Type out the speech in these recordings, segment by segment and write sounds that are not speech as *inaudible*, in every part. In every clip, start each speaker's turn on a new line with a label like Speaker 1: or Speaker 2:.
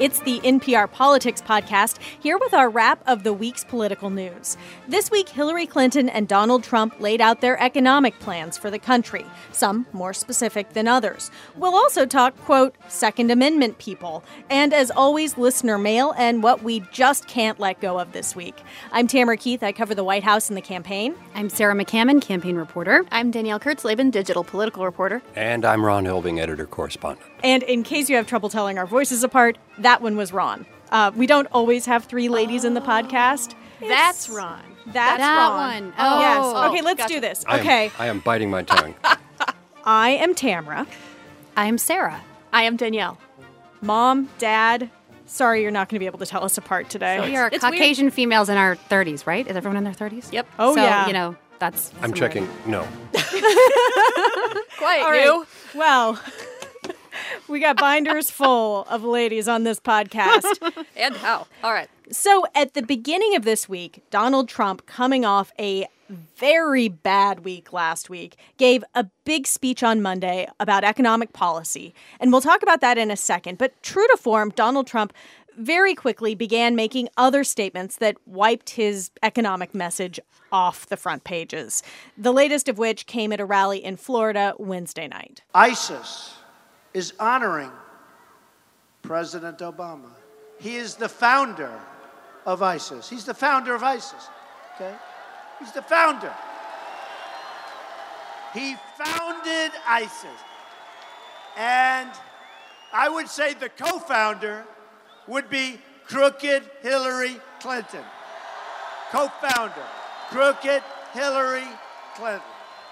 Speaker 1: It's the NPR Politics Podcast, here with our wrap of the week's political news. This week, Hillary Clinton and Donald Trump laid out their economic plans for the country, some more specific than others. We'll also talk, quote, Second Amendment people, and as always, listener mail and what we just can't let go of this week. I'm Tamara Keith. I cover the White House and the campaign.
Speaker 2: I'm Sarah McCammon, campaign reporter.
Speaker 3: I'm Danielle Kurtzleben, digital political reporter.
Speaker 4: And I'm Ron Elving, editor correspondent.
Speaker 1: And in case you have trouble telling our voices apart, that one was Ron. Uh, we don't always have three ladies in the podcast.
Speaker 3: That's Ron.
Speaker 1: That's
Speaker 2: That
Speaker 1: Ron.
Speaker 2: one. Oh.
Speaker 1: yes. Okay, let's
Speaker 3: gotcha.
Speaker 1: do this.
Speaker 4: I am-
Speaker 1: Okay,
Speaker 4: I am biting my tongue. *laughs*
Speaker 1: I am Tamara.
Speaker 2: I'm Sarah.
Speaker 3: I am Danielle.
Speaker 1: Mom, Dad. Sorry, you're not going to be able to tell us apart today.
Speaker 2: We are
Speaker 3: It's weird.
Speaker 2: Caucasian females in our 30s, right? Is everyone in their 30s?
Speaker 3: Yep.
Speaker 1: Oh,
Speaker 2: so,
Speaker 1: yeah.
Speaker 2: you know, that's.
Speaker 4: I'm
Speaker 2: similar.
Speaker 4: checking. No. *laughs* *laughs*
Speaker 3: Quiet,
Speaker 1: All right.
Speaker 3: you.
Speaker 1: Well, *laughs* we got binders full of ladies on this podcast. *laughs*
Speaker 3: And how? All right.
Speaker 1: So, at the beginning of this week, Donald Trump, coming off a very bad week last week, gave a big speech on Monday about economic policy. And we'll talk about that in a second. But true to form, Donald Trump very quickly began making other statements that wiped his economic message off the front pages. The latest of which came at a rally in Florida Wednesday night.
Speaker 5: ISIS is honoring President Obama. He is the founder of ISIS. He's the founder of ISIS. Okay? He's the founder. He founded ISIS. And I would say the co founder would be crooked Hillary Clinton. Co founder, crooked Hillary Clinton.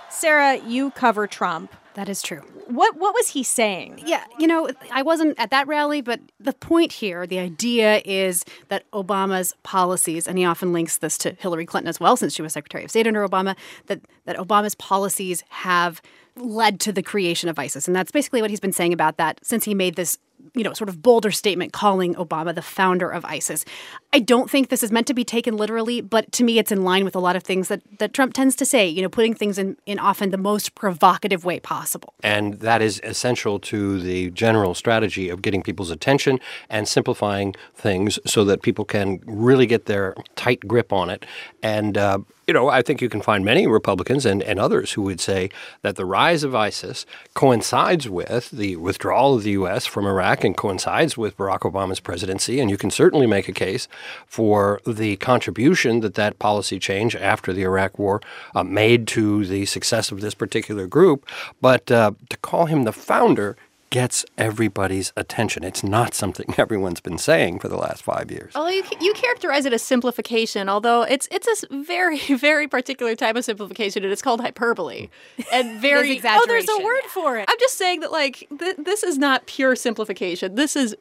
Speaker 1: Sarah, you cover Trump.
Speaker 2: That is true.
Speaker 1: What what was he saying?
Speaker 2: Yeah, you know, I wasn't at that rally, but the point here, the idea is that Obama's policies, and he often links this to Hillary Clinton as well, since she was Secretary of State under Obama, that, that Obama's policies have led to the creation of ISIS. And that's basically what he's been saying about that since he made this, you know, sort of bolder statement calling Obama the founder of ISIS. I don't think this is meant to be taken literally, but to me it's in line with a lot of things that, that Trump tends to say, you know, putting things in, in often the most provocative way possible.
Speaker 4: And that is essential to the general strategy of getting people's attention and simplifying things so that people can really get their tight grip on it. And, uh, you know, I think you can find many Republicans and, and others who would say that the rise of ISIS coincides with the withdrawal of the U.S. from Iraq and coincides with Barack Obama's presidency. And you can certainly make a case for the contribution that that policy change after the Iraq War uh, made to the success of this particular group. But uh, to call him the founder gets everybody's attention. It's not something *laughs* everyone's been saying for the last five years.
Speaker 3: Although you, you characterize it as simplification, although it's it's a very *laughs* very particular type of simplification, and it's called hyperbole, and *laughs* very
Speaker 2: It is exaggeration.
Speaker 1: Oh, there's a word for it.
Speaker 3: I'm just saying that like th- this is not pure simplification. This is,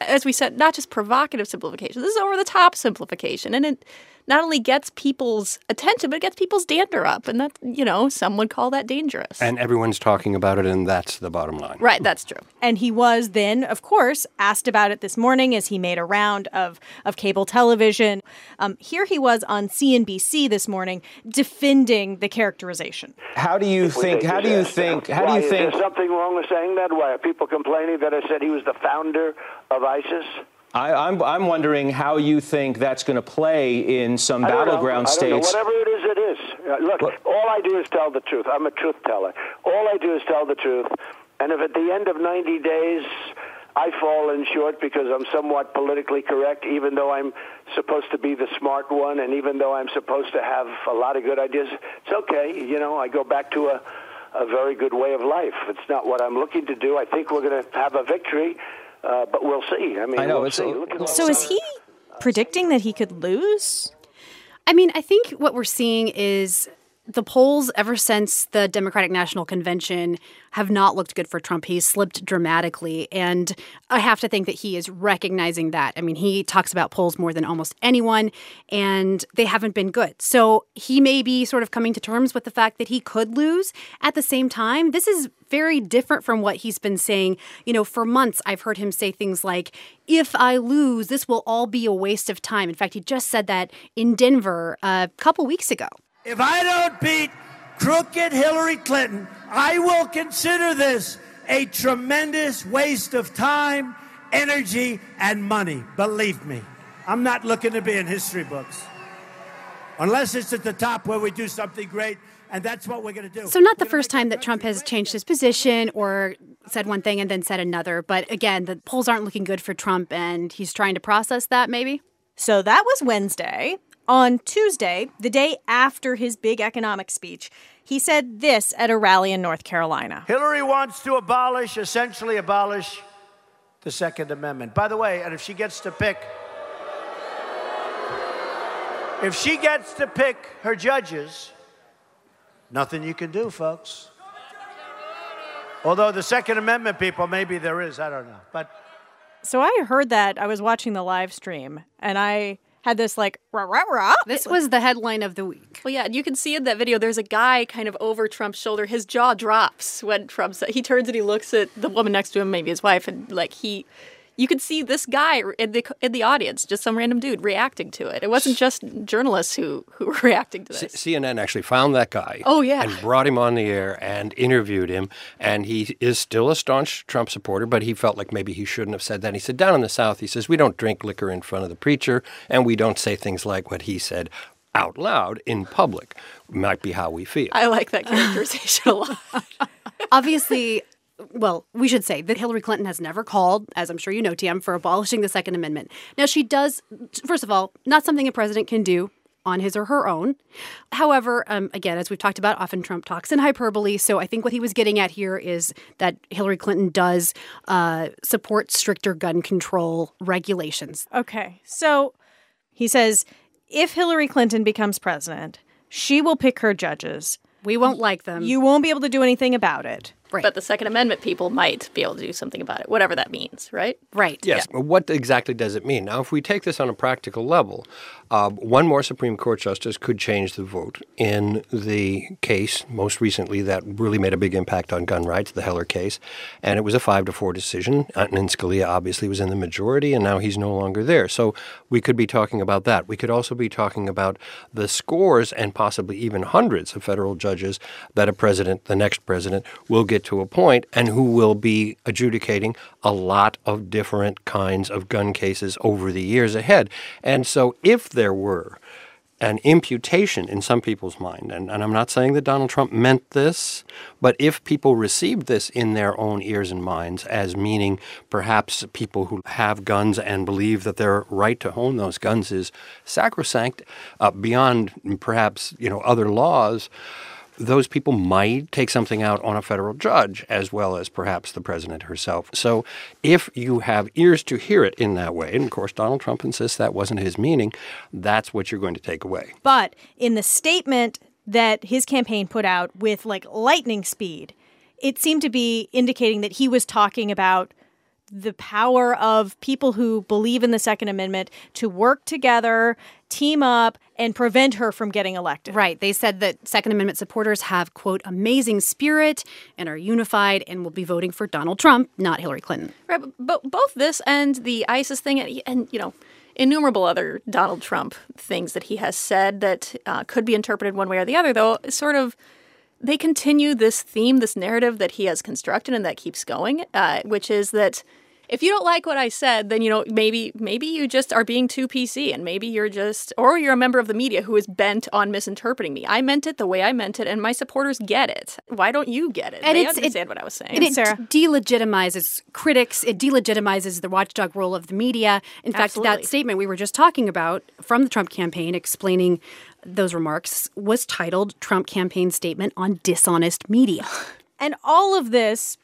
Speaker 3: as we said, not just provocative simplification. This is over the top simplification, and it not only gets people's attention, but it gets people's dander up, and that you know some would call that dangerous.
Speaker 4: And everyone's talking about it, and that's the bottom line.
Speaker 3: right, that's true.
Speaker 1: And he was then, of course, asked about it this morning as he made a round of, of cable television. Um, here he was on CNBC this morning defending the characterization.
Speaker 6: How do you think? How do you think? How do you think?
Speaker 7: Is there something wrong with saying that? Why are people complaining that I said he was the founder of ISIS?
Speaker 6: I, I'm I'm wondering how you think that's going to play in some
Speaker 7: I don't know.
Speaker 6: battleground
Speaker 7: I don't know.
Speaker 6: states.
Speaker 7: Whatever it is, it is. Uh, look,
Speaker 6: What-
Speaker 7: all I do is tell the truth. I'm a truth teller. All I do is tell the truth. And if at the end of 90 days I fall in short because I'm somewhat politically correct, even though I'm supposed to be the smart one, and even though I'm supposed to have a lot of good ideas, it's okay. You know, I go back to a a very good way of life. It's not what I'm looking to do. I think we're going to have a victory, uh, but we'll see. I mean,
Speaker 6: I know,
Speaker 7: we'll
Speaker 6: it's
Speaker 7: see.
Speaker 6: a-
Speaker 7: Look at
Speaker 1: So is he predicting that he could lose?
Speaker 2: I mean, I think what we're seeing is the polls ever since the Democratic National Convention have not looked good for Trump. He's slipped dramatically. And I have to think that he is recognizing that. I mean, he talks about polls more than almost anyone, and they haven't been good. So he may be sort of coming to terms with the fact that he could lose. At the same time, this is very different from what he's been saying. You know, for months, I've heard him say things like, if I lose, this will all be a waste of time. In fact, he just said that in Denver a couple weeks ago.
Speaker 5: If I don't beat crooked Hillary Clinton, I will consider this a tremendous waste of time energy and money. Believe me. I'm not looking to be in history books. Unless it's at the top where we do something great, and that's what we're going to do.
Speaker 2: So, not the first time that Trump has changed his position or said one thing and then said another. But again, the polls aren't looking good for Trump, and he's trying to process that maybe.
Speaker 1: So that was Wednesday. On Tuesday, the day after his big economic speech, he said this at a rally in North Carolina.
Speaker 5: Hillary wants to abolish, essentially abolish, the Second Amendment. By the way, and if she gets to pick, if she gets to pick her judges, nothing you can do, folks. Although the Second Amendment people, maybe there is, I don't know. But
Speaker 1: So I heard that. I was watching the live stream and I had this like rah rah rah.
Speaker 2: This was the headline of the week.
Speaker 3: Well, yeah, and you can see in that video. There's a guy kind of over Trump's shoulder. His jaw drops when Trump said he turns and he looks at the woman next to him, maybe his wife, and like he, you could see this guy in the in the audience, just some random dude reacting to it. It wasn't just journalists who who were *laughs* reacting to
Speaker 4: C-
Speaker 3: this.
Speaker 4: CNN actually found that guy.
Speaker 3: Oh, yeah.
Speaker 4: And brought him on the air and interviewed him. And he is still a staunch Trump supporter, but he felt like maybe he shouldn't have said that. He said, down in the South, he says, we don't drink liquor in front of the preacher, and we don't say things like what he said out loud in public. Might be how we feel.
Speaker 3: I like that characterization a lot. *laughs*
Speaker 2: Obviously, well, we should say that Hillary Clinton has never called, as I'm sure you know, TM, for abolishing the Second Amendment. Now, she does, first of all, not something a president can do on his or her own. However, um, again, as we've talked about, often Trump talks in hyperbole. So I think what he was getting at here is that Hillary Clinton does uh, support stricter gun control regulations.
Speaker 1: Okay. So he says if Hillary Clinton becomes president, she will pick her judges.
Speaker 2: We won't like them.
Speaker 1: You won't be able to do anything about it.
Speaker 2: Right.
Speaker 3: But the Second Amendment people might be able to do something about it, whatever that means, right?
Speaker 2: right.
Speaker 4: Yes, but what exactly does it mean? Now, if we take this on a practical level, uh, one more Supreme Court justice could change the vote in the case, most recently, that really made a big impact on gun rights, the Heller case. And it was a five to four decision. And Scalia obviously was in the majority, and now he's no longer there. So we could be talking about that. We could also be talking about the scores and possibly even hundreds of federal judges that a president, the next president, will get to appoint and who will be adjudicating a lot of different kinds of gun cases over the years ahead. And so if there were an imputation in some people's mind, and, and I'm not saying that Donald Trump meant this, but if people received this in their own ears and minds as meaning perhaps people who have guns and believe that their right to own those guns is sacrosanct uh, beyond perhaps you know other laws, those people might take something out on a federal judge as well as perhaps the president herself. So if you have ears to hear it in that way, and of course Donald Trump insists that wasn't his meaning, that's what you're going to take away.
Speaker 1: But in the statement that his campaign put out with like lightning speed, it seemed to be indicating that he was talking about the power of people who believe in the Second Amendment to work together, team up, and prevent her from getting elected.
Speaker 2: Right. They said that Second Amendment supporters have, quote, amazing spirit and are unified and will be voting for Donald Trump, not Hillary Clinton.
Speaker 3: Right, but, but both this and the ISIS thing, and, and you know, innumerable other Donald Trump things that he has said that uh, could be interpreted one way or the other, though, sort of they continue this theme, this narrative that he has constructed and that keeps going, uh, which is that if you don't like what I said, then you know maybe maybe you just are being too PC, and maybe you're just or you're a member of the media who is bent on misinterpreting me. I meant it the way I meant it, and my supporters get it. Why don't you get it?
Speaker 2: And
Speaker 3: they
Speaker 2: it's- it-
Speaker 3: what I was saying.
Speaker 2: And it
Speaker 1: Sarah.
Speaker 2: delegitimizes critics. It delegitimizes the watchdog role of the media. In fact,
Speaker 3: Absolutely.
Speaker 2: that statement we were just talking about from the Trump campaign explaining those remarks was titled Trump Campaign Statement on Dishonest Media.
Speaker 1: And all of this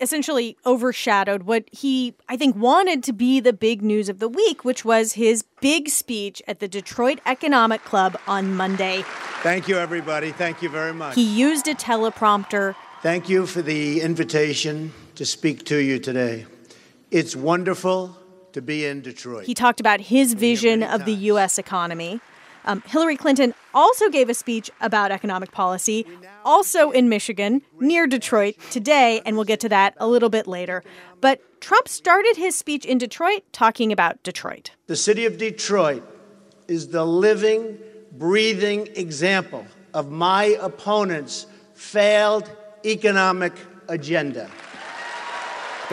Speaker 1: essentially overshadowed what he, I think, wanted to be the big news of the week, which was his big speech at the Detroit Economic Club on Monday.
Speaker 5: thank you, everybody. Thank you very much.
Speaker 1: He used a teleprompter.
Speaker 5: Thank you for the invitation to speak to you today. It's wonderful to be in Detroit.
Speaker 1: He talked about his vision of the. U.S. economy. Um, Hillary Clinton also gave a speech about economic policy, also in Michigan, near Detroit, today, and we'll get to that a little bit later. But Trump started his speech in Detroit talking about Detroit.
Speaker 5: The city of Detroit is the living, breathing example of my opponent's failed economic agenda.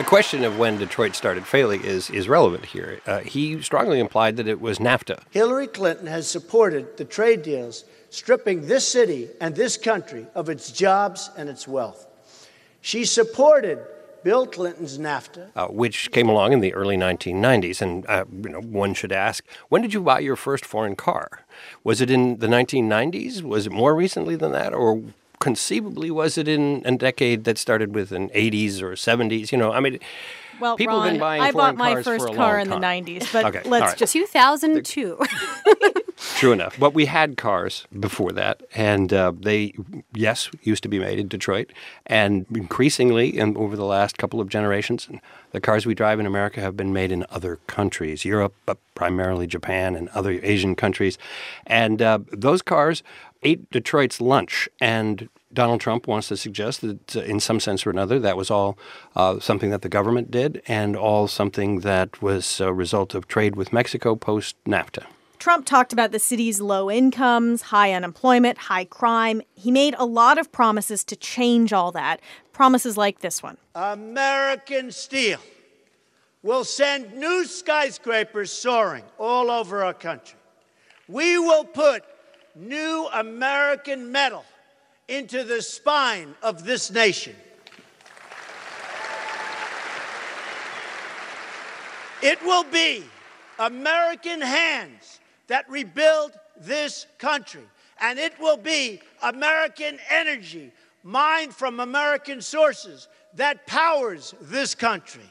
Speaker 4: The question of when Detroit started failing is, is relevant here. Uh, he strongly implied that it was NAFTA.
Speaker 5: Hillary Clinton has supported the trade deals stripping this city and this country of its jobs and its wealth. She supported Bill Clinton's NAFTA,
Speaker 4: uh, which came along in the early 1990s. And uh, you know, one should ask, when did you buy your first foreign car? Was it in the 1990s? Was it more recently than that, or conceivably was it in a decade that started with an 80s or 70s? You know, I mean.
Speaker 1: Well,
Speaker 4: People
Speaker 1: Ron,
Speaker 4: have been buying
Speaker 1: I bought my first car in the 90s, but
Speaker 4: Okay,
Speaker 1: let's
Speaker 4: right.
Speaker 1: just
Speaker 2: 2002. *laughs*
Speaker 4: True enough. But we had cars before that, and uh, they, yes, used to be made in Detroit. And increasingly, in, over the last couple of generations, the cars we drive in America have been made in other countries, Europe, but primarily Japan and other Asian countries. And uh, those cars ate Detroit's lunch. And Donald Trump wants to suggest that, uh, in some sense or another, that was all uh, something that the government did, and all something that was a result of trade with Mexico post NAFTA.
Speaker 1: Trump talked about the city's low incomes, high unemployment, high crime. He made a lot of promises to change all that. Promises like this one.
Speaker 5: American steel will send new skyscrapers soaring all over our country. We will put new American metal into the spine of this nation. It will be American hands that rebuild this country. And it will be American energy mined from American sources that powers this country.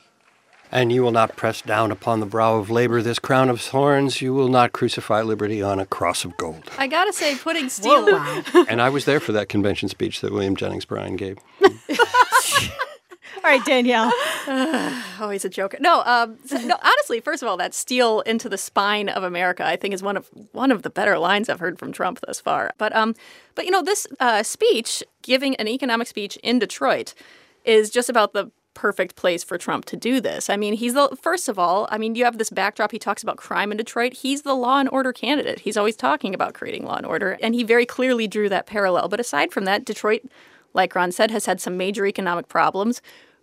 Speaker 4: And you will not press down upon the brow of labor this crown of thorns. You will not crucify liberty on a cross of gold.
Speaker 3: I gotta say, putting steel. Wow. *laughs*
Speaker 4: and I was there for that convention speech that William Jennings Bryan gave.
Speaker 1: All right, Danielle. *sighs*
Speaker 3: Oh, he's a joker. No, um, no. Honestly, first of all, that steel into the spine of America, I think, is one of one of the better lines I've heard from Trump thus far. But um, but you know, this uh, speech, giving an economic speech in Detroit, is just about the perfect place for Trump to do this. I mean, he's the first of all. I mean, you have this backdrop. He talks about crime in Detroit. He's the law and order candidate. He's always talking about creating law and order, and he very clearly drew that parallel. But aside from that, Detroit, like Ron said, has had some major economic problems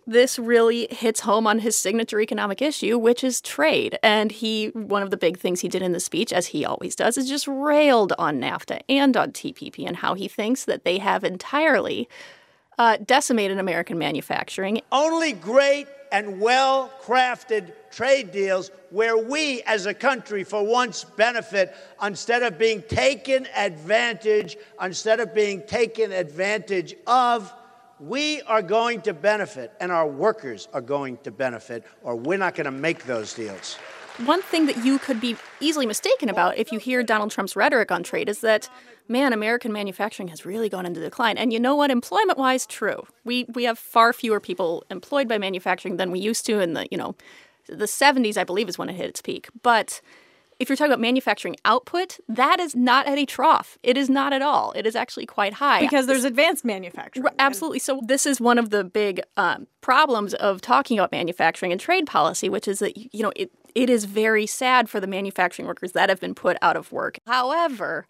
Speaker 3: this really hits home on his signature economic issue, which is trade. And he, one of the big things he did in the speech, as he always does, is just railed on NAFTA and on TPP and how he thinks that they have entirely uh, decimated American manufacturing.
Speaker 5: Only great and well crafted trade deals where we as a country for once benefit instead of being taken advantage, instead of being taken advantage of we are going to benefit and our workers are going to benefit, or we're not going to make those deals.
Speaker 3: One thing that you could be easily mistaken about if you hear Donald Trump's rhetoric on trade is that, man, American manufacturing has really gone into decline. And you know what? Employment wise, true. We, we have far fewer people employed by manufacturing than we used to in the, you know, the 70s, I believe, is when it hit its peak. But if you're talking about manufacturing output, that is not at a trough. It is not at all. It is actually quite high.
Speaker 1: Because there's advanced manufacturing.
Speaker 3: R- Absolutely. So this is one of the big um, problems of talking about manufacturing and trade policy, which is that you know it it is very sad for the manufacturing workers that have been put out of work. However,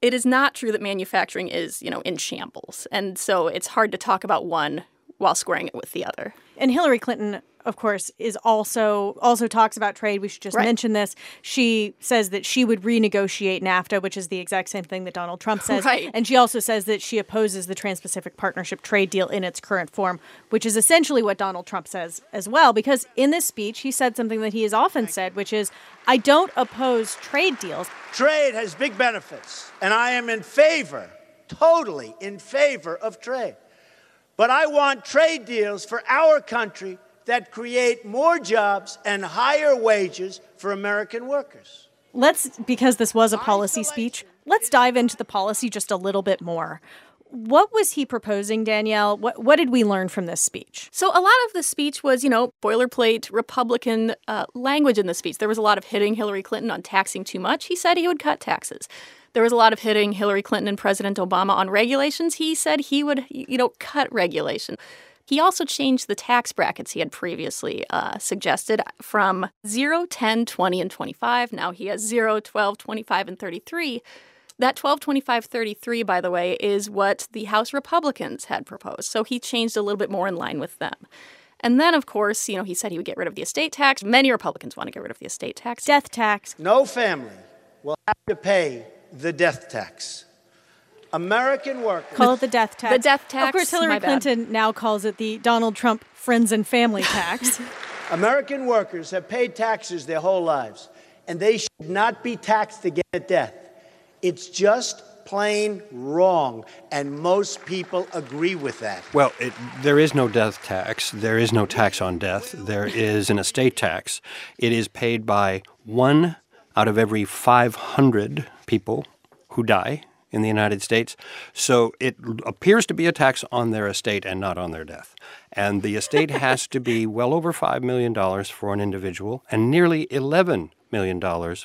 Speaker 3: it is not true that manufacturing is you know in shambles, and so it's hard to talk about one while squaring it with the other.
Speaker 1: And Hillary Clinton, of course, is also also talks about trade. We should just
Speaker 3: Right.
Speaker 1: mention this. She says that she would renegotiate NAFTA, which is the exact same thing that Donald Trump says.
Speaker 3: Right.
Speaker 1: And she also says that she opposes the Trans-Pacific Partnership trade deal in its current form, which is essentially what Donald Trump says as well. Because in this speech, he said something that he has often said, which is, "I don't oppose trade deals.
Speaker 5: Trade has big benefits, and I am in favor, totally in favor of trade. But I want trade deals for our country that create more jobs and higher wages for American workers.
Speaker 1: Let's, because this was a policy speech, let's dive into the policy just a little bit more. What was he proposing, Danielle? What, what did we learn from this speech?
Speaker 3: So a lot of the speech was, you know, boilerplate Republican uh, language in the speech. There was a lot of hitting Hillary Clinton on taxing too much. He said he would cut taxes. There was a lot of hitting Hillary Clinton and President Obama on regulations. He said he would, you know, cut regulation. He also changed the tax brackets he had previously uh, suggested from 0, 10, 20, and 25. Now he has 0, 12, 25, and 33. That 12, 25, 33, by the way, is what the House Republicans had proposed. So he changed a little bit more in line with them. And then, of course, you know, he said he would get rid of the estate tax. Many Republicans want to get rid of the estate tax.
Speaker 1: Death tax.
Speaker 5: No family will have to pay the death tax. American workers.
Speaker 1: Call it the death tax.
Speaker 3: The death tax,
Speaker 1: Of course, Hillary
Speaker 3: my bad.
Speaker 1: Clinton now calls it the Donald Trump friends and family *laughs* tax.
Speaker 5: American workers have paid taxes their whole lives, and they should not be taxed again at death. It's just plain wrong, and most people agree with that.
Speaker 4: Well, it, there is no death tax. There is no tax on death. There is an estate tax. It is paid by one out of every 500 people who die in the United States. So it appears to be a tax on their estate and not on their death. And the estate *laughs* has to be well over $5 million for an individual and nearly $11 million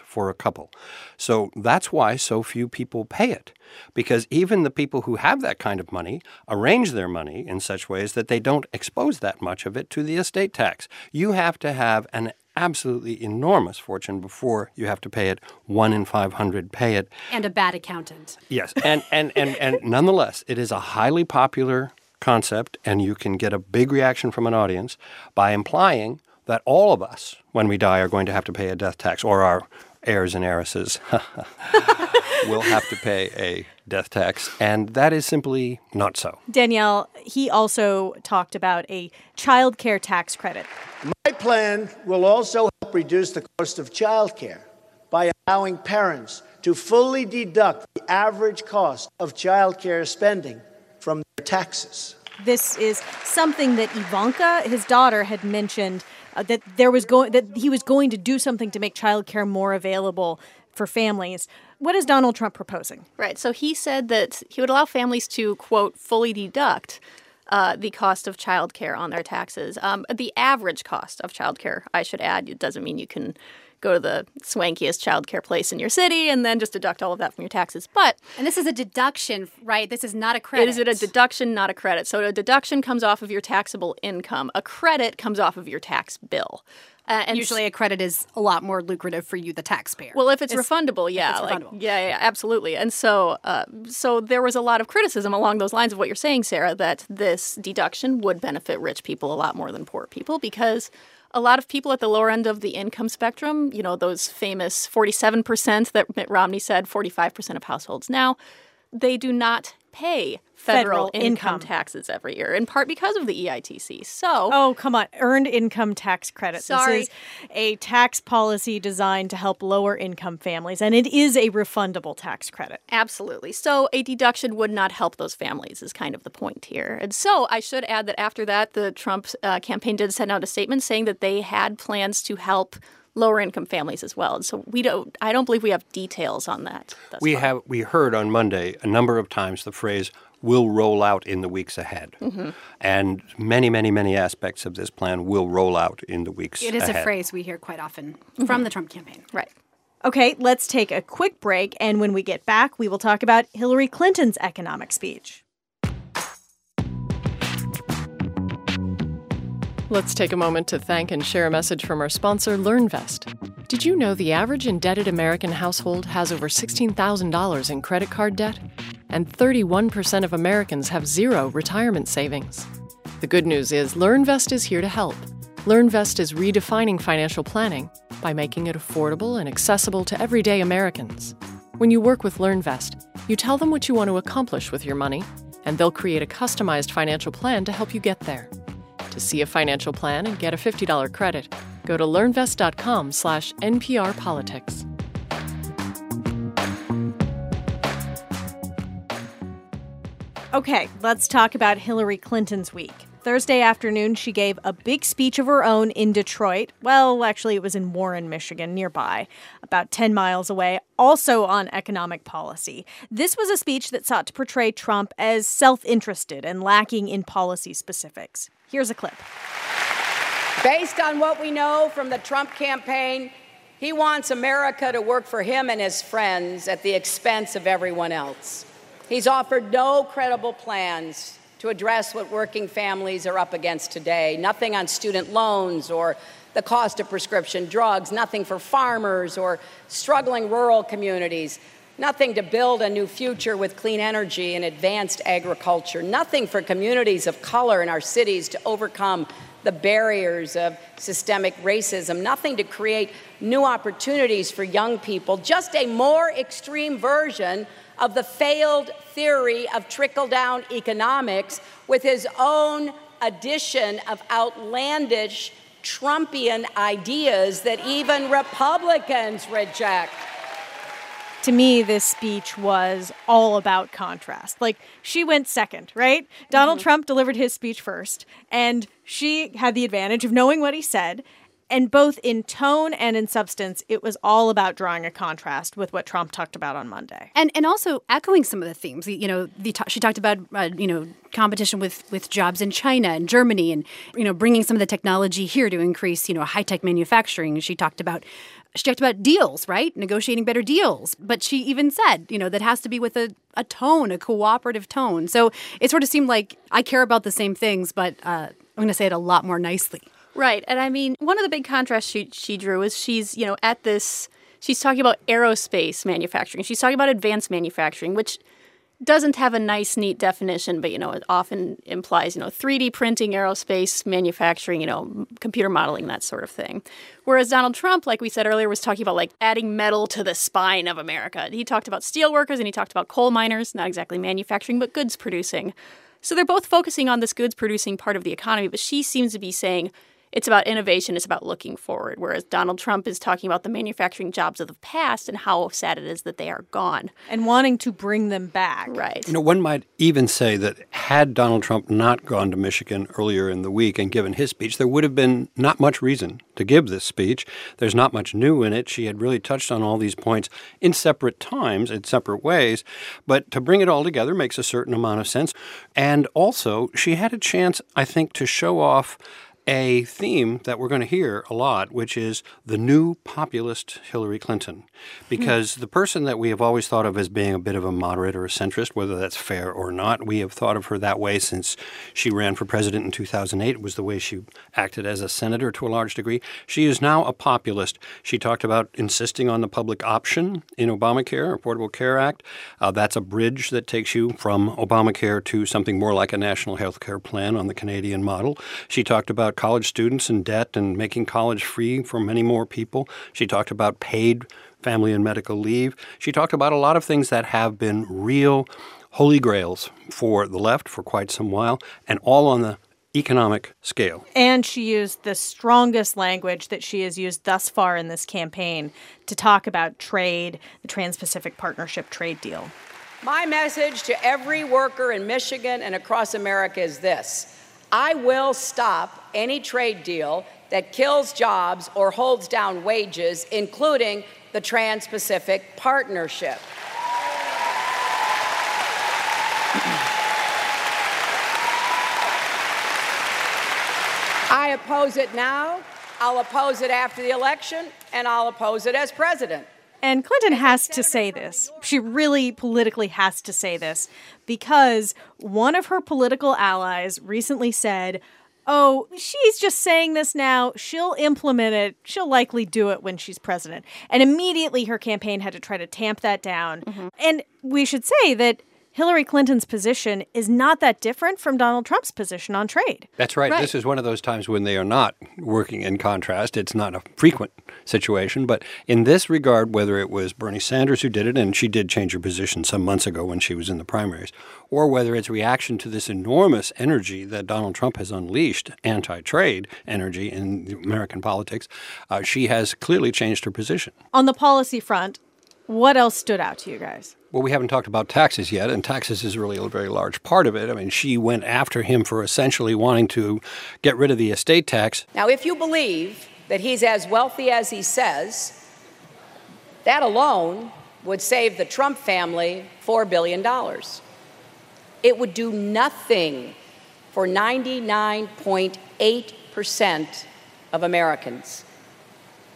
Speaker 4: for a couple. So that's why so few people pay it. Because even the people who have that kind of money arrange their money in such ways that they don't expose that much of it to the estate tax. You have to have an absolutely enormous fortune before you have to pay it. One in 500 pay it.
Speaker 2: And a bad accountant.
Speaker 4: Yes, and, and, and, and *laughs* nonetheless, it is a highly popular concept, and you can get a big reaction from an audience by implying that all of us, when we die, are going to have to pay a death tax, or our heirs and heiresses *laughs* will have to pay a death tax, and that is simply not so.
Speaker 1: Danielle, he also talked about a child care tax credit.
Speaker 5: My plan will also help reduce the cost of childcare by allowing parents to fully deduct the average cost of childcare spending from their taxes.
Speaker 1: This is something that Ivanka, his daughter, had mentioned uh, that there was going that he was going to do something to make childcare more available for families. What is Donald Trump proposing?
Speaker 3: Right. So he said that he would allow families to, quote, fully deduct uh, the cost of childcare on their taxes. Um, the average cost of childcare, I should add, it doesn't mean you can go to the swankiest childcare place in your city and then just deduct all of that from your taxes. But
Speaker 2: And this is a deduction, right? This is not a credit.
Speaker 3: it is a deduction, not a credit. So a deduction comes off of your taxable income. A credit comes off of your tax bill. Uh, and
Speaker 2: Usually, a credit is a lot more lucrative for you, the taxpayer.
Speaker 3: Well, if it's, refundable, yeah,
Speaker 2: it's
Speaker 3: like
Speaker 2: refundable.
Speaker 3: yeah, yeah, absolutely. And so, uh, so there was a lot of criticism along those lines of what you're saying, Sarah, that this deduction would benefit rich people a lot more than poor people because a lot of people at the lower end of the income spectrum, you know, those famous 47% that Mitt Romney said, 45% of households now, they do not pay federal,
Speaker 1: Federal
Speaker 3: income.
Speaker 1: income.
Speaker 3: taxes every year, in part because of the EITC. So,
Speaker 1: Oh, come on. Earned income tax credit.
Speaker 3: Sorry.
Speaker 1: This is a tax policy designed to help lower income families, and it is a refundable tax credit.
Speaker 3: Absolutely. So a deduction would not help those families, is kind of the point here. And so I should add that after that, the Trump uh, campaign did send out a statement saying that they had plans to help lower income families as well. And so we don't. I don't believe we have details on that.
Speaker 4: We
Speaker 3: far.
Speaker 4: have we heard on Monday a number of times the phrase will roll out in the weeks ahead. Mm-hmm. And many, many, many aspects of this plan will roll out in the weeks
Speaker 2: it is
Speaker 4: ahead.
Speaker 2: a phrase we hear quite often mm-hmm. from the Trump campaign.
Speaker 3: right.
Speaker 1: Okay, let's take a quick break, and when we get back, we will talk about Hillary Clinton's economic speech.
Speaker 8: Let's take a moment to thank and share a message from our sponsor, LearnVest. Did you know the average indebted American household has over $16,000 in credit card debt? And 31% of Americans have zero retirement savings. The good news is LearnVest is here to help. LearnVest is redefining financial planning by making it affordable and accessible to everyday Americans. When you work with LearnVest, you tell them what you want to accomplish with your money, and they'll create a customized financial plan to help you get there. To see a financial plan and get a $50 credit, go to learnvest.com slash nprpolitics.
Speaker 1: Okay, let's talk about Hillary Clinton's week. Thursday afternoon, she gave a big speech of her own in Detroit. Well, actually, it was in Warren, Michigan, nearby, about 10 miles away, also on economic policy. This was a speech that sought to portray Trump as self interested and lacking in policy specifics. Here's a clip.
Speaker 9: Based on what we know from the Trump campaign, he wants America to work for him and his friends at the expense of everyone else. He's offered no credible plans to address what working families are up against today. Nothing on student loans or the cost of prescription drugs, nothing for farmers or struggling rural communities, nothing to build a new future with clean energy and advanced agriculture, nothing for communities of color in our cities to overcome the barriers of systemic racism, nothing to create new opportunities for young people, just a more extreme version of the failed theory of trickle down economics with his own addition of outlandish Trumpian ideas that even Republicans reject
Speaker 1: to me, this speech was all about contrast. Like, she went second, right? Mm-hmm. Donald Trump delivered his speech first, and she had the advantage of knowing what he said. And both in tone and in substance, it was all about drawing a contrast with what Trump talked about on Monday,
Speaker 2: and and also echoing some of the themes. You know, the, she talked about uh, you know competition with with jobs in China and Germany, and you know bringing some of the technology here to increase you know high tech manufacturing. She talked about she talked about deals, right? Negotiating better deals. But she even said, you know, that has to be with a, a tone, a cooperative tone. So it sort of seemed like I care about the same things, but uh, I'm going to say it a lot more nicely.
Speaker 3: Right. And I mean, one of the big contrasts she, she drew is she's, you know, at this, she's talking about aerospace manufacturing. She's talking about advanced manufacturing, which doesn't have a nice, neat definition, but you know, it often implies you know 3D printing, aerospace manufacturing, you know, computer modeling, that sort of thing. Whereas Donald Trump, like we said earlier, was talking about like adding metal to the spine of America. He talked about steel workers and he talked about coal miners, not exactly manufacturing, but goods producing. So they're both focusing on this goods producing part of the economy, but she seems to be saying it's about innovation, it's about looking forward. Whereas Donald Trump is talking about the manufacturing jobs of the past and how sad it is that they are gone.
Speaker 1: And wanting to bring them back.
Speaker 3: Right.
Speaker 4: You know, one might even say that had Donald Trump not gone to Michigan earlier in the week and given his speech, there would have been not much reason to give this speech. There's not much new in it. She had really touched on all these points in separate times, in separate ways. But to bring it all together makes a certain amount of sense. And also, she had a chance, I think, to show off a theme that we're going to hear a lot, which is the new populist Hillary Clinton. Because the person that we have always thought of as being a bit of a moderate or a centrist, whether that's fair or not, we have thought of her that way since she ran for president in 2008. It was the way she acted as a senator to a large degree. She is now a populist. She talked about insisting on the public option in Obamacare, Affordable Care Act. Uh, that's a bridge that takes you from Obamacare to something more like a national health care plan on the Canadian model. She talked about college students in debt and making college free for many more people. She talked about paid family and medical leave. She talked about a lot of things that have been real holy grails for the left for quite some while, and all on the economic scale.
Speaker 1: And she used the strongest language that she has used thus far in this campaign to talk about trade, the Trans Pacific Partnership trade deal.
Speaker 9: My message to every worker in Michigan and across America is this I will stop any trade deal that kills jobs or holds down wages, including the Trans Pacific Partnership. I oppose it now, I'll oppose it after the election, and I'll oppose it as president.
Speaker 1: And Clinton has to say this. She really politically has to say this because one of her political allies recently said, Oh, she's just saying this now. She'll implement it. She'll likely do it when she's president. And immediately her campaign had to try to tamp that down. Mm-hmm. And we should say that Hillary Clinton's position is not that different from Donald Trump's position on trade.
Speaker 4: That's right. right. This is one of those times when they are not working in contrast. It's not a frequent situation. But in this regard, whether it was Bernie Sanders who did it, and she did change her position some months ago when she was in the primaries, or whether it's reaction to this enormous energy that Donald Trump has unleashed, anti trade energy in American politics, uh, she has clearly changed her position.
Speaker 1: On the policy front, what else stood out to you guys?
Speaker 4: Well, we haven't talked about taxes yet, and taxes is really a very large part of it. I mean, she went after him for essentially wanting to get rid of the estate tax.
Speaker 9: Now, if you believe that he's as wealthy as he says, that alone would save the Trump family $4 billion. It would do nothing for 99.8% of Americans.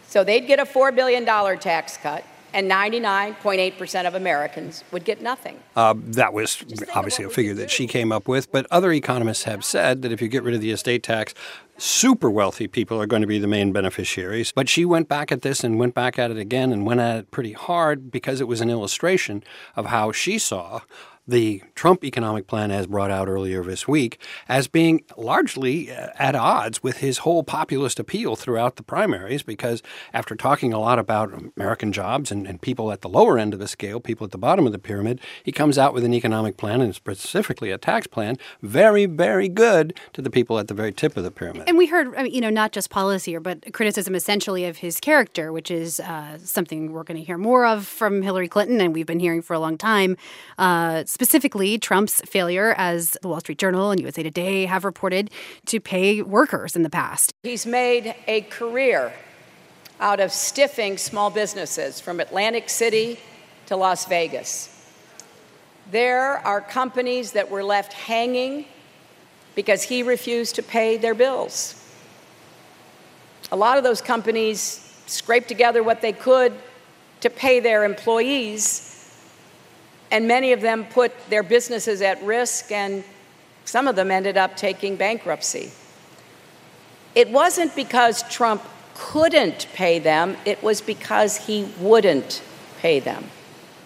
Speaker 9: So they'd get a $4 billion tax cut and 99.8% of Americans would get nothing.
Speaker 4: Uh, that was obviously a figure that she came up with, but other economists have said that if you get rid of the estate tax, super wealthy people are going to be the main beneficiaries. But she went back at this and went back at it again and went at it pretty hard because it was an illustration of how she saw the Trump economic plan, as brought out earlier this week, as being largely uh, at odds with his whole populist appeal throughout the primaries. Because after talking a lot about American jobs and, and people at the lower end of the scale, people at the bottom of the pyramid, he comes out with an economic plan and specifically a tax plan, very, very good to the people at the very tip of the pyramid.
Speaker 2: And we heard, you know, not just policy, but criticism essentially of his character, which is uh, something we're going to hear more of from Hillary Clinton, and we've been hearing for a long time. Uh, specifically, Trump's failure, as the Wall Street Journal and USA Today have reported, to pay workers in the past.
Speaker 9: He's made a career out of stiffing small businesses from Atlantic City to Las Vegas. There are companies that were left hanging because he refused to pay their bills. A lot of those companies scraped together what they could to pay their employees and many of them put their businesses at risk, and some of them ended up taking bankruptcy. It wasn't because Trump couldn't pay them, it was because he wouldn't pay them.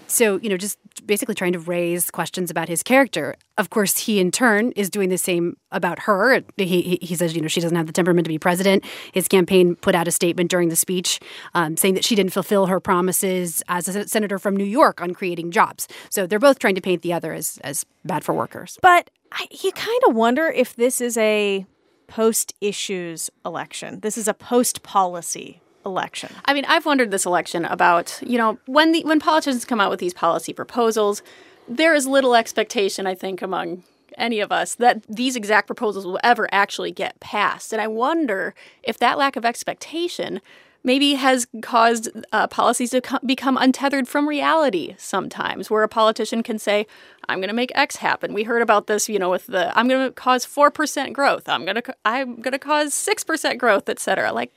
Speaker 2: So, you know, just basically trying to raise questions about his character. Of course, he in turn is doing the same about her. He, he says, you know, she doesn't have the temperament to be president. His campaign put out a statement during the speech um, saying that she didn't fulfill her promises as a senator from New York on creating jobs. So they're both trying to paint the other as, as bad for workers.
Speaker 1: But I, you kind of wonder if this is a post issues election. This is a post policy election.
Speaker 3: I mean, I've wondered this election about, you know, when the when politicians come out with these policy proposals, there is little expectation, I think, among any of us that these exact proposals will ever actually get passed. And I wonder if that lack of expectation maybe has caused uh, policies to co- become untethered from reality sometimes, where a politician can say, I'm going to make X happen. We heard about this, you know, with the I'm going to cause 4% growth. I'm going to I'm going to cause 6% growth, et cetera. Like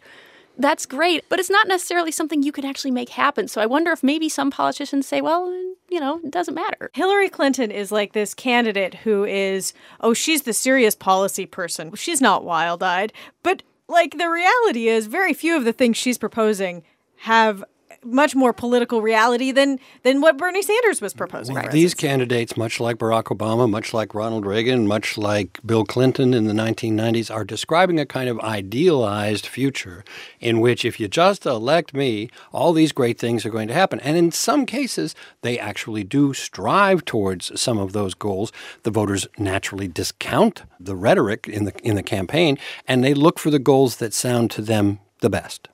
Speaker 3: that's great, but it's not necessarily something you can actually make happen. So I wonder if maybe some politicians say, well, you know, it doesn't matter.
Speaker 1: Hillary Clinton is like this candidate who is, oh, she's the serious policy person. She's not wild eyed. But like the reality is, very few of the things she's proposing have much more political reality than than what Bernie Sanders was proposing.
Speaker 4: Well, these candidates, much like Barack Obama, much like Ronald Reagan, much like Bill Clinton in the 1990s, are describing a kind of idealized future in which, if you just elect me, all these great things are going to happen. And in some cases, they actually do strive towards some of those goals. The voters naturally discount the rhetoric in the in the campaign, and they look for the goals that sound to them the best.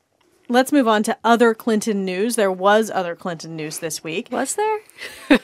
Speaker 1: Let's move on to other Clinton news. There was other Clinton news this week.
Speaker 3: Was there? *laughs*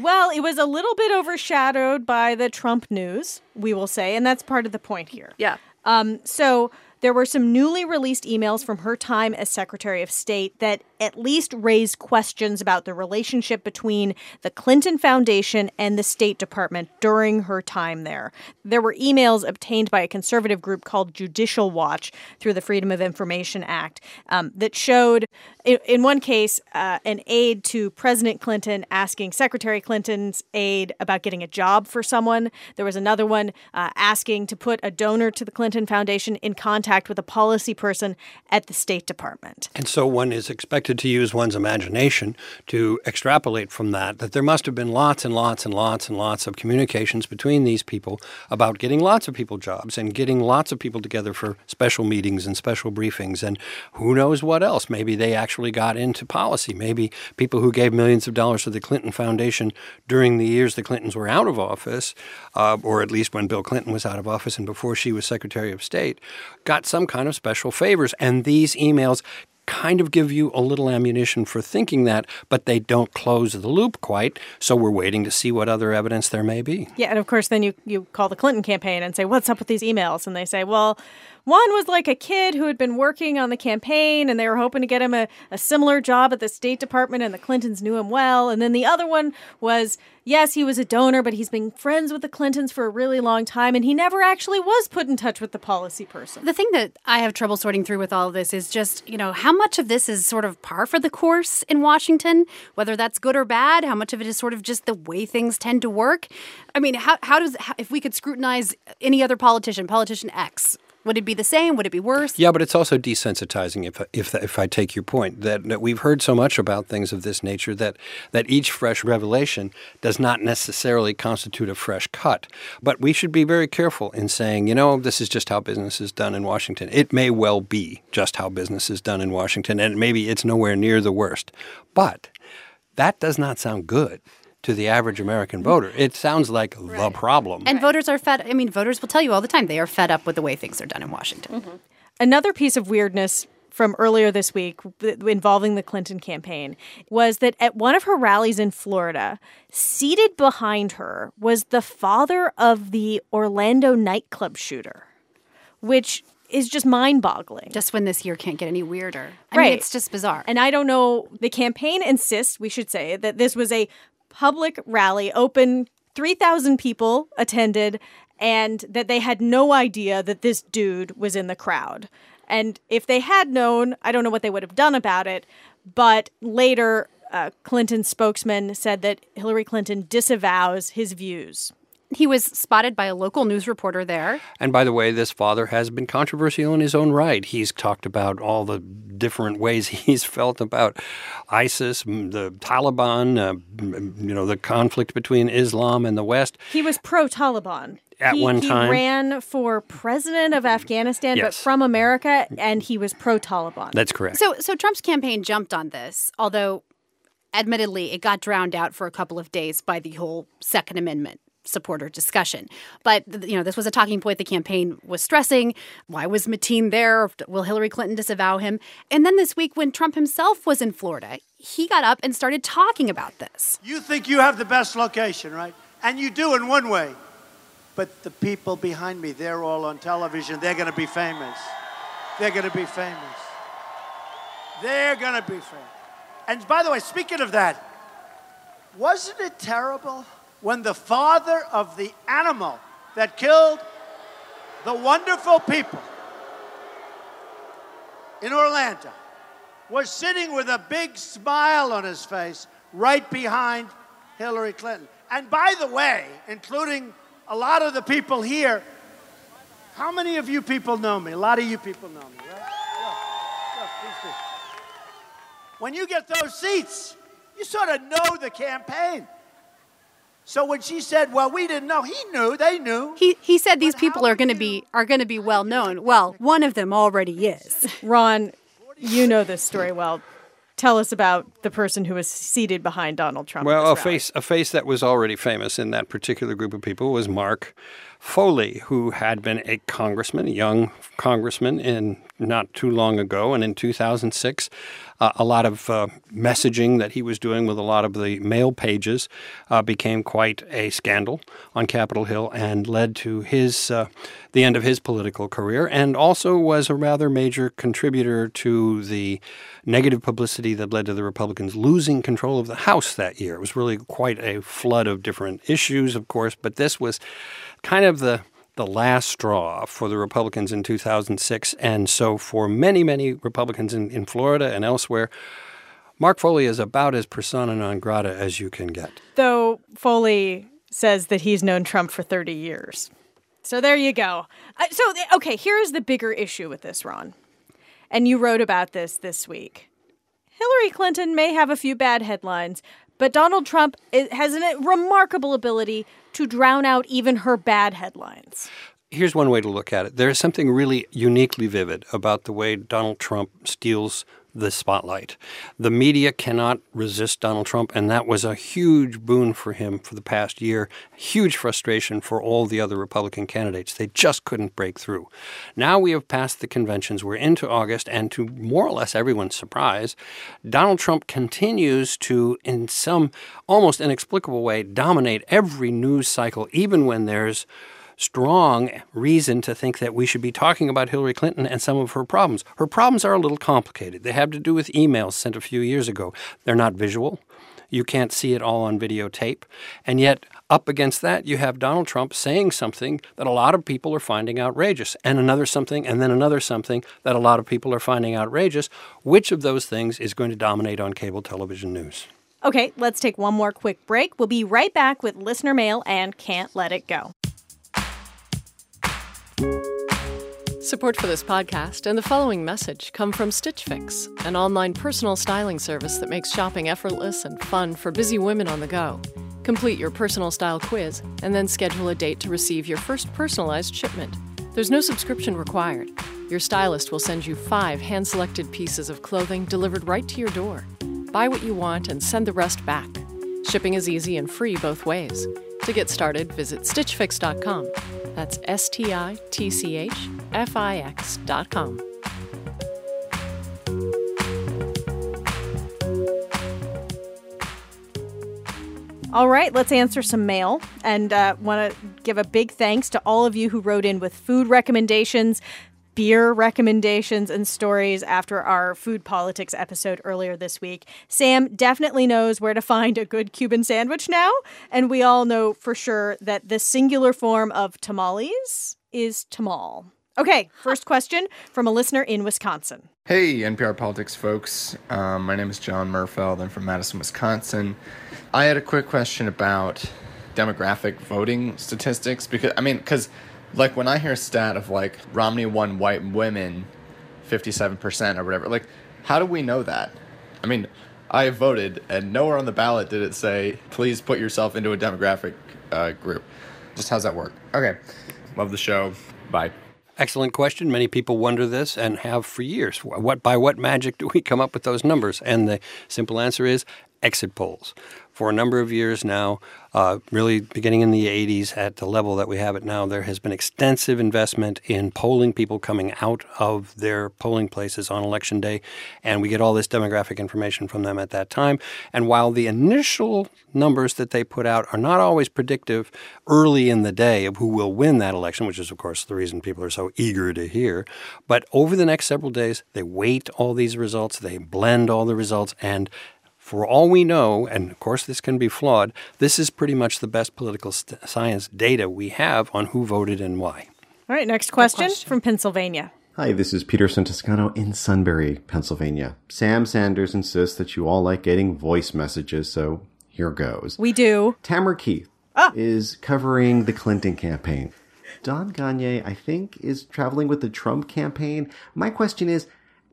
Speaker 1: well, it was a little bit overshadowed by the Trump news, we will say, and that's part of the point here.
Speaker 3: Yeah.
Speaker 1: Um, so there were some newly released emails from her time as Secretary of State that at least raised questions about the relationship between the Clinton Foundation and the State Department during her time there. There were emails obtained by a conservative group called Judicial Watch through the Freedom of Information Act um, that showed, in, in one case, uh, an aide to President Clinton asking Secretary Clinton's aide about getting a job for someone. There was another one uh, asking to put a donor to the Clinton Foundation in contact with a policy person at the State Department.
Speaker 4: And so one is expected to use one's imagination to extrapolate from that that there must have been lots and lots and lots and lots of communications between these people about getting lots of people jobs and getting lots of people together for special meetings and special briefings and who knows what else. Maybe they actually got into policy. Maybe people who gave millions of dollars to the Clinton Foundation during the years the Clintons were out of office, uh, or at least when Bill Clinton was out of office and before she was Secretary of State, got some kind of special favors. And these emails kind of give you a little ammunition for thinking that, but they don't close the loop quite. So we're waiting to see what other evidence there may be.
Speaker 1: Yeah, and of course, then you, you call the Clinton campaign and say, What's up with these emails? And they say, Well, one was like a kid who had been working on the campaign and they were hoping to get him a, a similar job at the State Department, and the Clintons knew him well. And then the other one was, yes, he was a donor, but he's been friends with the Clintons for a really long time, and he never actually was put in touch with the policy person.
Speaker 2: The thing that I have trouble sorting through with all of this is just, you know, how much of this is sort of par for the course in Washington, whether that's good or bad, how much of it is sort of just the way things tend to work. I mean, how, how does, how, if we could scrutinize any other politician, politician X, Would it be the same? Would it be worse?
Speaker 4: Yeah, but it's also desensitizing. If if if I take your point that, that we've heard so much about things of this nature that that each fresh revelation does not necessarily constitute a fresh cut. But we should be very careful in saying, you know, this is just how business is done in Washington. It may well be just how business is done in Washington, and maybe it's nowhere near the worst. But that does not sound good to the average American voter. It sounds like the problem.
Speaker 2: And voters are fed. I mean, voters will tell you all the time they are fed up with the way things are done in Washington. Mm-hmm.
Speaker 1: Another piece of weirdness from earlier this week involving the Clinton campaign was that at one of her rallies in Florida, seated behind her was the father of the Orlando nightclub shooter, which is just mind boggling.
Speaker 2: Just when this year can't get any weirder. I
Speaker 1: Right.
Speaker 2: mean, it's just bizarre.
Speaker 1: And I don't know, the campaign insists, we should say, that this was a public rally, open, 3,000 people attended, and that they had no idea that this dude was in the crowd. And if they had known, I don't know what they would have done about it. But later, uh, Clinton's spokesman said that Hillary Clinton disavows his views.
Speaker 2: He was spotted by a local news reporter there.
Speaker 4: And by the way, this father has been controversial in his own right. He's talked about all the different ways *laughs* he's felt about ISIS, the Taliban, uh, you know, the conflict between Islam and the West.
Speaker 1: He was pro Taliban.
Speaker 4: At
Speaker 1: he,
Speaker 4: one
Speaker 1: he ran for president of Afghanistan, but from America, and he was pro Taliban.
Speaker 4: That's correct.
Speaker 2: So, so Trump's campaign jumped on this, although admittedly it got drowned out for a couple of days by the whole Second Amendment supporter discussion. But you know, this was a talking point the campaign was stressing. Why was Mateen there? Will Hillary Clinton disavow him? And then this week, when Trump himself was in Florida, he got up and started talking about this.
Speaker 5: You think you have the best location, right? And you do in one way. But the people behind me, they're all on television. They're going to be famous. They're going to be famous. They're going to be famous. And by the way, speaking of that, wasn't it terrible when the father of the animal that killed the wonderful people in Orlando was sitting with a big smile on his face right behind Hillary Clinton. And by the way, including a lot of the people here, how many of you people know me? A lot of you people know me, right? When you get those seats, you sort of know the campaign. So when she said, "Well, we didn't know," he knew. They knew.
Speaker 2: He he said these people are going to be are going to be well known. Well, one of them already is.
Speaker 1: Ron, you know this story well. Tell us about the person who was seated behind Donald Trump.
Speaker 4: Well, a
Speaker 1: rally.
Speaker 4: face a face that was already famous in that particular group of people was Mark Foley, who had been a congressman, a young congressman, in not too long ago, and in 2006, uh, a lot of uh, messaging that he was doing with a lot of the mail pages uh, became quite a scandal on Capitol Hill and led to his uh, the end of his political career, and also was a rather major contributor to the negative publicity that led to the Republicans losing control of the House that year. It was really quite a flood of different issues, of course, but this was kind of the the last straw for the Republicans in 2006. And so for many, many Republicans in, in Florida and elsewhere, Mark Foley is about as persona non grata as you can get.
Speaker 1: Though Foley says that he's known Trump for 30 years. So there you go. Uh, so, okay, here's the bigger issue with this, Ron. And you wrote about this this week. Hillary Clinton may have a few bad headlines, but Donald Trump has a remarkable ability to drown out even her bad headlines.
Speaker 4: Here's one way to look at it. There is something really uniquely vivid about the way Donald Trump steals the spotlight. The media cannot resist Donald Trump, and that was a huge boon for him for the past year. Huge frustration for all the other Republican candidates. They just couldn't break through. Now we have passed the conventions. We're into August, and to more or less everyone's surprise, Donald Trump continues to, in some almost inexplicable way, dominate every news cycle, even when there's strong reason to think that we should be talking about Hillary Clinton and some of her problems. Her problems are a little complicated. They have to do with emails sent a few years ago. They're not visual. You can't see it all on videotape. And yet, up against that, you have Donald Trump saying something that a lot of people are finding outrageous, and another something, and then another something that a lot of people are finding outrageous. Which of those things is going to dominate on cable television news?
Speaker 1: Okay, let's take one more quick break. We'll be right back with listener mail and can't let it go.
Speaker 8: Support for this podcast and the following message come from Stitch Fix, an online personal styling service that makes shopping effortless and fun for busy women on the go. Complete your personal style quiz and then schedule a date to receive your first personalized shipment. There's no subscription required. Your stylist will send you five hand selected pieces of clothing delivered right to your door. Buy what you want and send the rest back. Shipping is easy and free both ways. To get started, visit StitchFix.com. That's S T I T C H F I X dot com.
Speaker 1: All right, let's answer some mail. And uh, want to give a big thanks to all of you who wrote in with food recommendations, beer recommendations, and stories after our food politics episode earlier this week. Sam definitely knows where to find a good Cuban sandwich now. And we all know for sure that the singular form of tamales is tamal. Okay, first question from a listener in Wisconsin.
Speaker 10: Hey, NPR Politics folks. Um, my name is John Murfeld. I'm from Madison, Wisconsin. I had a quick question about demographic voting statistics because, I mean, because, like, when I hear a stat of, like, Romney won white women 57% or whatever, like, how do we know that? I mean, I voted, and nowhere on the ballot did it say, please put yourself into a demographic uh, group. Just how's that work? Okay. Love the show. Bye.
Speaker 4: Excellent question. Many people wonder this and have for years. What by what magic do we come up with those numbers? And the simple answer is exit polls. For a number of years now, uh, really beginning in the 80s at the level that we have it now, there has been extensive investment in polling people coming out of their polling places on election day. And we get all this demographic information from them at that time. And while the initial numbers that they put out are not always predictive early in the day of who will win that election, which is, of course, the reason people are so eager to hear, but over the next several days, they weight all these results, they blend all the results, and for all we know, and of course this can be flawed, this is pretty much the best political st- science data we have on who voted and why.
Speaker 1: All right, next question, question. from Pennsylvania.
Speaker 11: Hi, this is Peter Santiscano in Sunbury, Pennsylvania. Sam Sanders insists that you all like getting voice messages, so here goes.
Speaker 1: We do.
Speaker 11: Tamara Keith ah. is covering the Clinton campaign. Don Gonyea, I think, is traveling with the Trump campaign. My question is,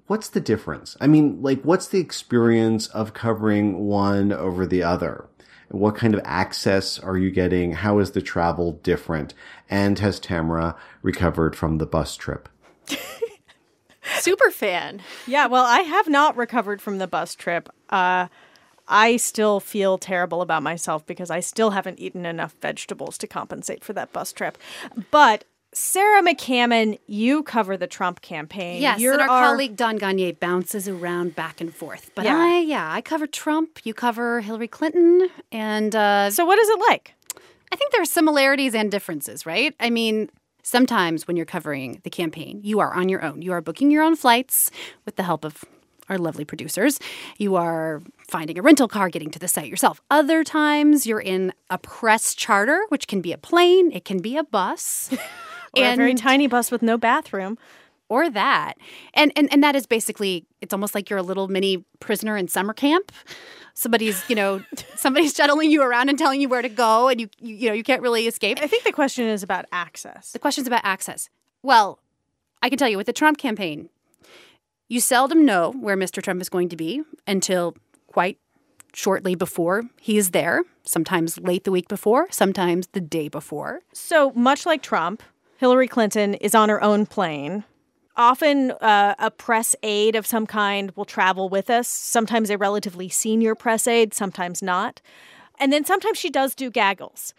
Speaker 11: what's the difference? I mean, like, what's the experience of covering one over the other? What kind of access are you getting? How is the travel different? And has Tamara recovered from the bus trip? *laughs*
Speaker 3: Super fan.
Speaker 1: Yeah, well, I have not recovered from the bus trip. Uh, I still feel terrible about myself because I still haven't eaten enough vegetables to compensate for that bus trip. But Sarah McCammon, you cover the Trump campaign.
Speaker 2: Yes,
Speaker 1: You're
Speaker 2: and our, our, colleague Don Gonyea bounces around back and forth. But yeah. I, yeah, I cover Trump. You cover Hillary Clinton, and uh,
Speaker 1: so what is it like?
Speaker 2: I think there are similarities and differences, right? I mean, sometimes when you're covering the campaign, you are on your own. You are booking your own flights with the help of our lovely producers. You are finding a rental car, getting to the site yourself. Other times, you're in a press charter, which can be a plane, it can be a bus. *laughs*
Speaker 1: or and, a very tiny bus with no bathroom.
Speaker 2: Or that. And, and and that is basically it's almost like you're a little mini prisoner in summer camp. Somebody's you know *laughs* somebody's shuttling you around and telling you where to go and you, you you know you can't really escape.
Speaker 1: I think the question is about access.
Speaker 2: The question's about access. Well i can tell you with the trump campaign you seldom know where mr trump is going to be until quite shortly before he is there sometimes late the week before sometimes the day before.
Speaker 1: So much like trump Hillary Clinton is on her own plane. Often, uh, a press aide of some kind will travel with us, sometimes a relatively senior press aide, sometimes not. And then sometimes she does do gaggles.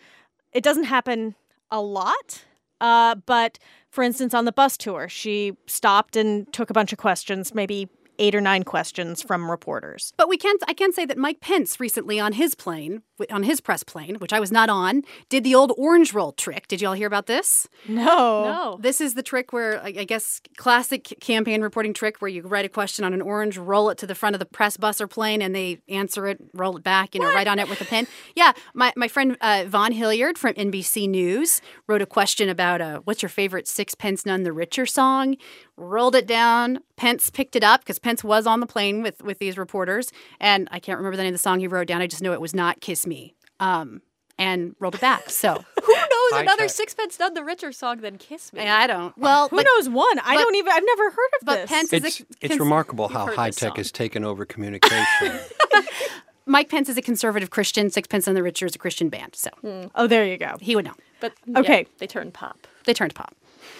Speaker 1: It doesn't happen a lot, uh, but for instance, on the bus tour, she stopped and took a bunch of questions, maybe eight or nine questions from reporters.
Speaker 2: But we can't. I can say that Mike Pence recently on his plane, on his press plane, which I was not on, did the old orange roll trick. Did y'all hear about this?
Speaker 1: No.
Speaker 2: No. This is the trick where I guess classic campaign reporting trick where you write a question on an orange, roll it to the front of the press bus or plane, and they answer it, roll it back, you know, what? write on it with a pen. *laughs* Yeah, my my friend uh, Vaughn Hillyard from NBC News wrote a question about uh, what's your favorite Sixpence None the Richer song rolled it down. Pence picked it up because Pence was on the plane with with these reporters, and I can't remember the name of the song he wrote down. I just know it was not "Kiss Me," um, and rolled it back. So *laughs*
Speaker 3: who knows knows
Speaker 4: high
Speaker 3: another
Speaker 4: tech.
Speaker 3: Sixpence None the Richer song than Kiss Me?
Speaker 2: I don't. Well,
Speaker 1: Who
Speaker 2: but,
Speaker 1: knows one? I
Speaker 2: but-
Speaker 1: don't even. I've never heard of
Speaker 2: but
Speaker 1: this.
Speaker 2: Pence is
Speaker 4: It's
Speaker 2: a,
Speaker 4: it's
Speaker 2: cons-
Speaker 4: remarkable how high tech
Speaker 3: song.
Speaker 4: has taken over communication. *laughs*
Speaker 2: Mike Pence is a conservative Christian. Sixpence None the Richer is a Christian band, so
Speaker 1: oh, there you go.
Speaker 2: he would know.
Speaker 3: But
Speaker 1: Okay.
Speaker 3: yeah, they turned pop.
Speaker 2: They turned pop.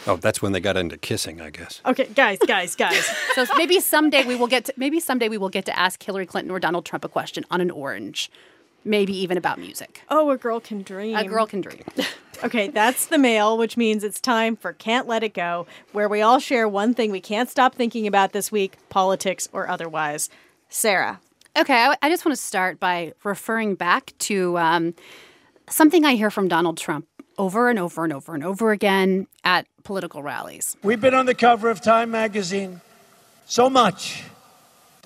Speaker 4: Oh, that's when they got into kissing, I guess.
Speaker 1: Okay, guys, guys, guys. *laughs*
Speaker 2: So maybe someday we will get to, maybe someday we will get to ask Hillary Clinton or Donald Trump a question on an orange, maybe even about music.
Speaker 1: Oh, a girl can dream.
Speaker 2: A girl can dream. *laughs*
Speaker 1: Okay, that's the mail, which means it's time for Can't Let It Go, where we all share one thing we can't stop thinking about this week, politics or otherwise. Sarah.
Speaker 2: Okay, I, I just want to start by referring back to um, something I hear from Donald Trump over and over and over and over again at political rallies.
Speaker 5: We've been on the cover of Time magazine so much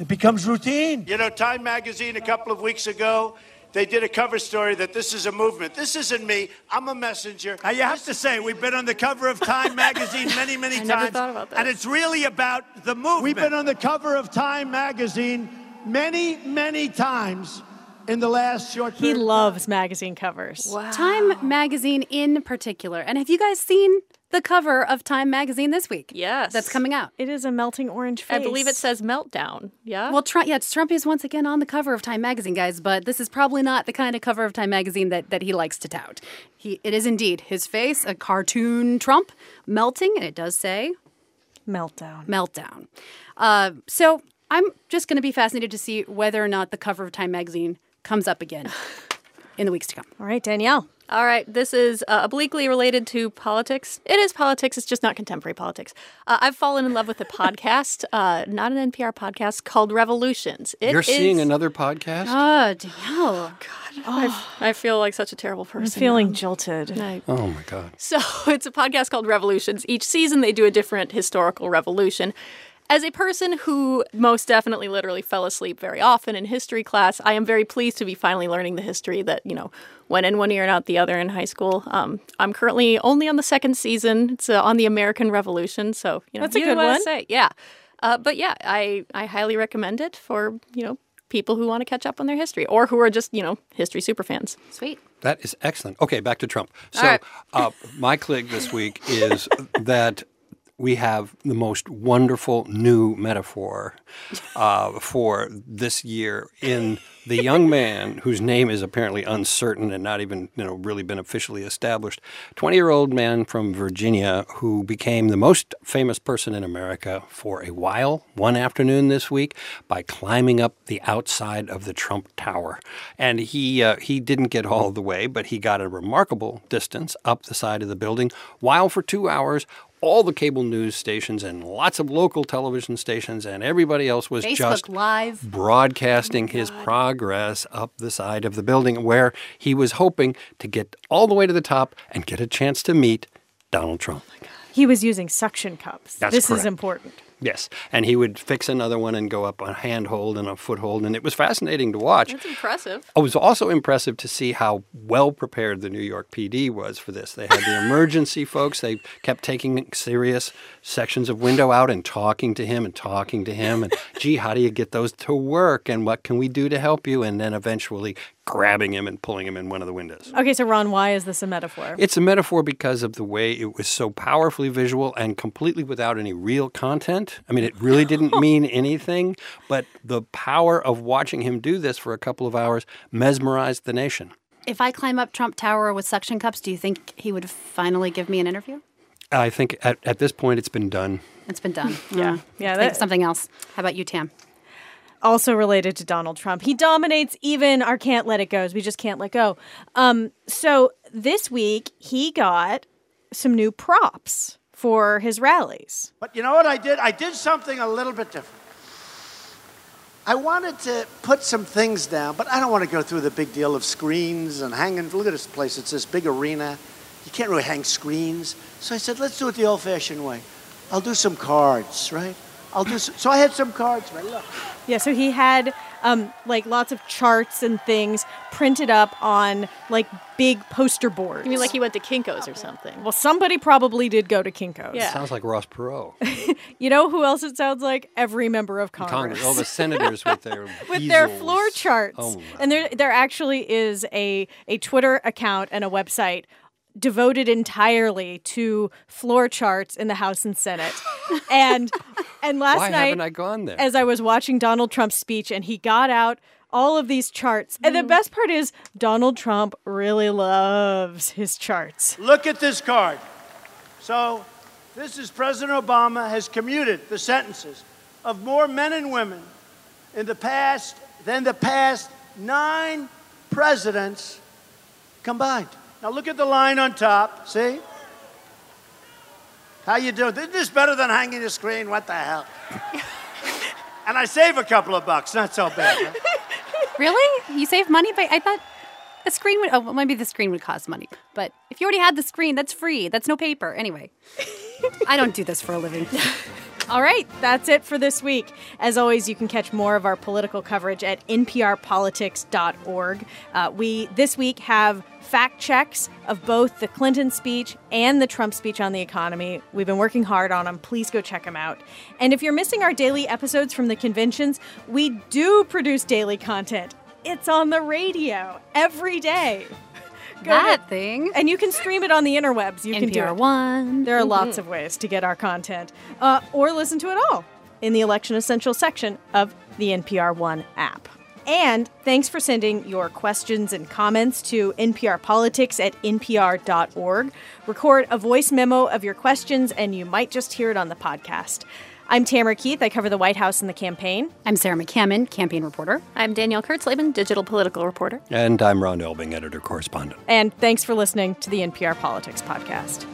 Speaker 5: it becomes routine. You know, Time magazine a couple of weeks ago, they did a cover story that this is a movement. This isn't me. I'm a messenger. Now, you have to say, we've been on the cover of Time *laughs* magazine many, many times.
Speaker 3: never thought about
Speaker 5: And it's really about the movement. We've been on the cover of Time magazine many, many times in the last short
Speaker 1: He loves magazine covers.
Speaker 3: Wow.
Speaker 2: Time magazine in particular. And have you guys seen the cover of Time magazine this week?
Speaker 3: Yes.
Speaker 2: That's coming out.
Speaker 1: It is a melting orange face.
Speaker 3: I believe it says Meltdown. Yeah.
Speaker 2: Well, Trump, yeah, Trump is once again on the cover of Time magazine, guys, but this is probably not the kind of cover of Time magazine that, that he likes to tout. He, it is indeed his face, a cartoon Trump melting, and it does say
Speaker 1: meltdown.
Speaker 2: meltdown. Uh, so I'm just going to be fascinated to see whether or not the cover of Time magazine comes up again *sighs* in the weeks to come.
Speaker 1: All right, Danielle.
Speaker 3: All right, this is uh, obliquely related to politics. It is politics, it's just not contemporary politics. Uh, I've fallen in love with a *laughs* podcast, uh, not an NPR podcast, called Revolutions. It
Speaker 4: You're seeing another podcast?
Speaker 2: Oh, Danielle. *sighs*
Speaker 3: I, I feel like such a terrible person.
Speaker 1: I'm feeling
Speaker 3: now.
Speaker 1: jilted.
Speaker 3: I-
Speaker 4: oh my God.
Speaker 3: So *laughs* it's a podcast called Revolutions. Each season they do a different historical revolution. As a person who most definitely literally fell asleep very often in history class, I am very pleased to be finally learning the history that, you know, went in one ear and out the other in high school. Um, I'm currently only on the second season. It's uh, on the American Revolution, so, you know,
Speaker 1: That's a good
Speaker 3: know I
Speaker 1: one.
Speaker 3: Say. Yeah. Uh, but yeah, I, I highly recommend it for, you know, people who want to catch up on their history or who are just, you know, history super fans.
Speaker 2: Sweet.
Speaker 4: That is excellent. Okay, back to Trump. So,
Speaker 3: right.
Speaker 4: uh, my click this week is that we have the most wonderful new metaphor uh, for this year in the young man whose name is apparently uncertain and not even you know really been officially established. Twenty-year-old man from Virginia who became the most famous person in America for a while one afternoon this week by climbing up the outside of the Trump Tower, and he uh, he didn't get all the way, but he got a remarkable distance up the side of the building while for two hours all the cable news stations and lots of local television stations and everybody else was
Speaker 2: Facebook
Speaker 4: just
Speaker 2: Live.
Speaker 4: broadcasting oh his progress up the side of the building where he was hoping to get all the way to the top and get a chance to meet Donald Trump.
Speaker 1: He was using suction cups.
Speaker 4: That's
Speaker 1: this is important.
Speaker 4: Yes, and he would fix another one and go up a handhold and a foothold, and it was fascinating to watch.
Speaker 3: That's impressive.
Speaker 4: It was also impressive to see how well prepared the New York PD was for this. They had the *laughs* emergency folks. They kept taking serious sections of window out and talking to him and talking to him. And, gee, how do you get those to work? And what can we do to help you? And then eventually grabbing him and pulling him in one of the windows.
Speaker 1: Okay, so Ron, why is this a metaphor?
Speaker 4: It's a metaphor because of the way it was so powerfully visual and completely without any real content. I mean, it really didn't *laughs* mean anything, but the power of watching him do this for a couple of hours mesmerized the nation.
Speaker 2: If I climb up Trump Tower with suction cups, do you think he would finally give me an interview?
Speaker 4: I think at, at this point it's been done.
Speaker 2: It's been done. *laughs*
Speaker 1: Yeah. Yeah,
Speaker 2: Think
Speaker 1: that-
Speaker 2: something else. How about you, Tam?
Speaker 1: Also related to Donald Trump. He dominates even our can't let it goes. We just can't let go. Um, so this week he got some new props for his rallies.
Speaker 5: But you know what I did? I did something a little bit different. I wanted to put some things down, but I don't want to go through the big deal of screens and hanging. Look at this place. It's this big arena. You can't really hang screens. So I said, let's do it the old fashioned way. I'll do some cards, right? I'll do so, so I had some cards, right? Look.
Speaker 1: Yeah, so he had um, like lots of charts and things printed up on like big poster boards.
Speaker 3: You mean like he went to Kinko's or something?
Speaker 1: well, somebody probably did go to Kinko's.
Speaker 3: Yeah.
Speaker 4: Sounds like Ross Perot. *laughs*
Speaker 1: You know who else it sounds like? Every member of Congress.
Speaker 4: Congress, all the senators with their *laughs*
Speaker 1: with their floor charts.
Speaker 4: Oh, my
Speaker 1: and there there actually is a a Twitter account and a website devoted entirely to floor charts in the House and Senate. and and last
Speaker 4: Why
Speaker 1: night
Speaker 4: haven't I gone there?
Speaker 1: as I was watching Donald Trump's speech and he got out all of these charts. And the mm. best part is Donald Trump really loves his charts.
Speaker 5: Look at this card. So, this is President Obama has commuted the sentences of more men and women in the past than the past nine presidents combined. Now look at the line on top. See? How you doing? Isn't this better than hanging the screen? What the hell? *laughs* and I save a couple of bucks. Not so bad. huh? *laughs*
Speaker 2: Really? You save money by? I thought the screen would. Oh, well, maybe the screen would cost money. But if you already had the screen, that's free. That's no paper. Anyway, *laughs* I don't do this for a living.
Speaker 1: All right, that's it for this week. As always, you can catch more of our political coverage at nprpolitics.org. Uh, we this week have fact checks of both the Clinton speech and the Trump speech on the economy. We've been working hard on them. Please go check them out. And if you're missing our daily episodes from the conventions, we do produce daily content. It's on the radio every day. Go
Speaker 2: that
Speaker 1: to-
Speaker 2: thing.
Speaker 1: and you can stream it on the interwebs. You can do
Speaker 2: NPR
Speaker 1: it.
Speaker 2: One.
Speaker 1: There are lots of ways to get our content, uh, or listen to it all in the Election Essentials section of the NPR One app. And thanks for sending your questions and comments to NPR Politics at npr.org. Record a voice memo of your questions, and you might just hear it on the podcast. I'm Tamara Keith. I cover the White House and the campaign.
Speaker 2: I'm Sarah McCammon, campaign reporter.
Speaker 3: I'm Danielle Kurtzleben, digital political reporter.
Speaker 4: and I'm Ron Elving, editor correspondent.
Speaker 1: And thanks for listening to the NPR Politics Podcast.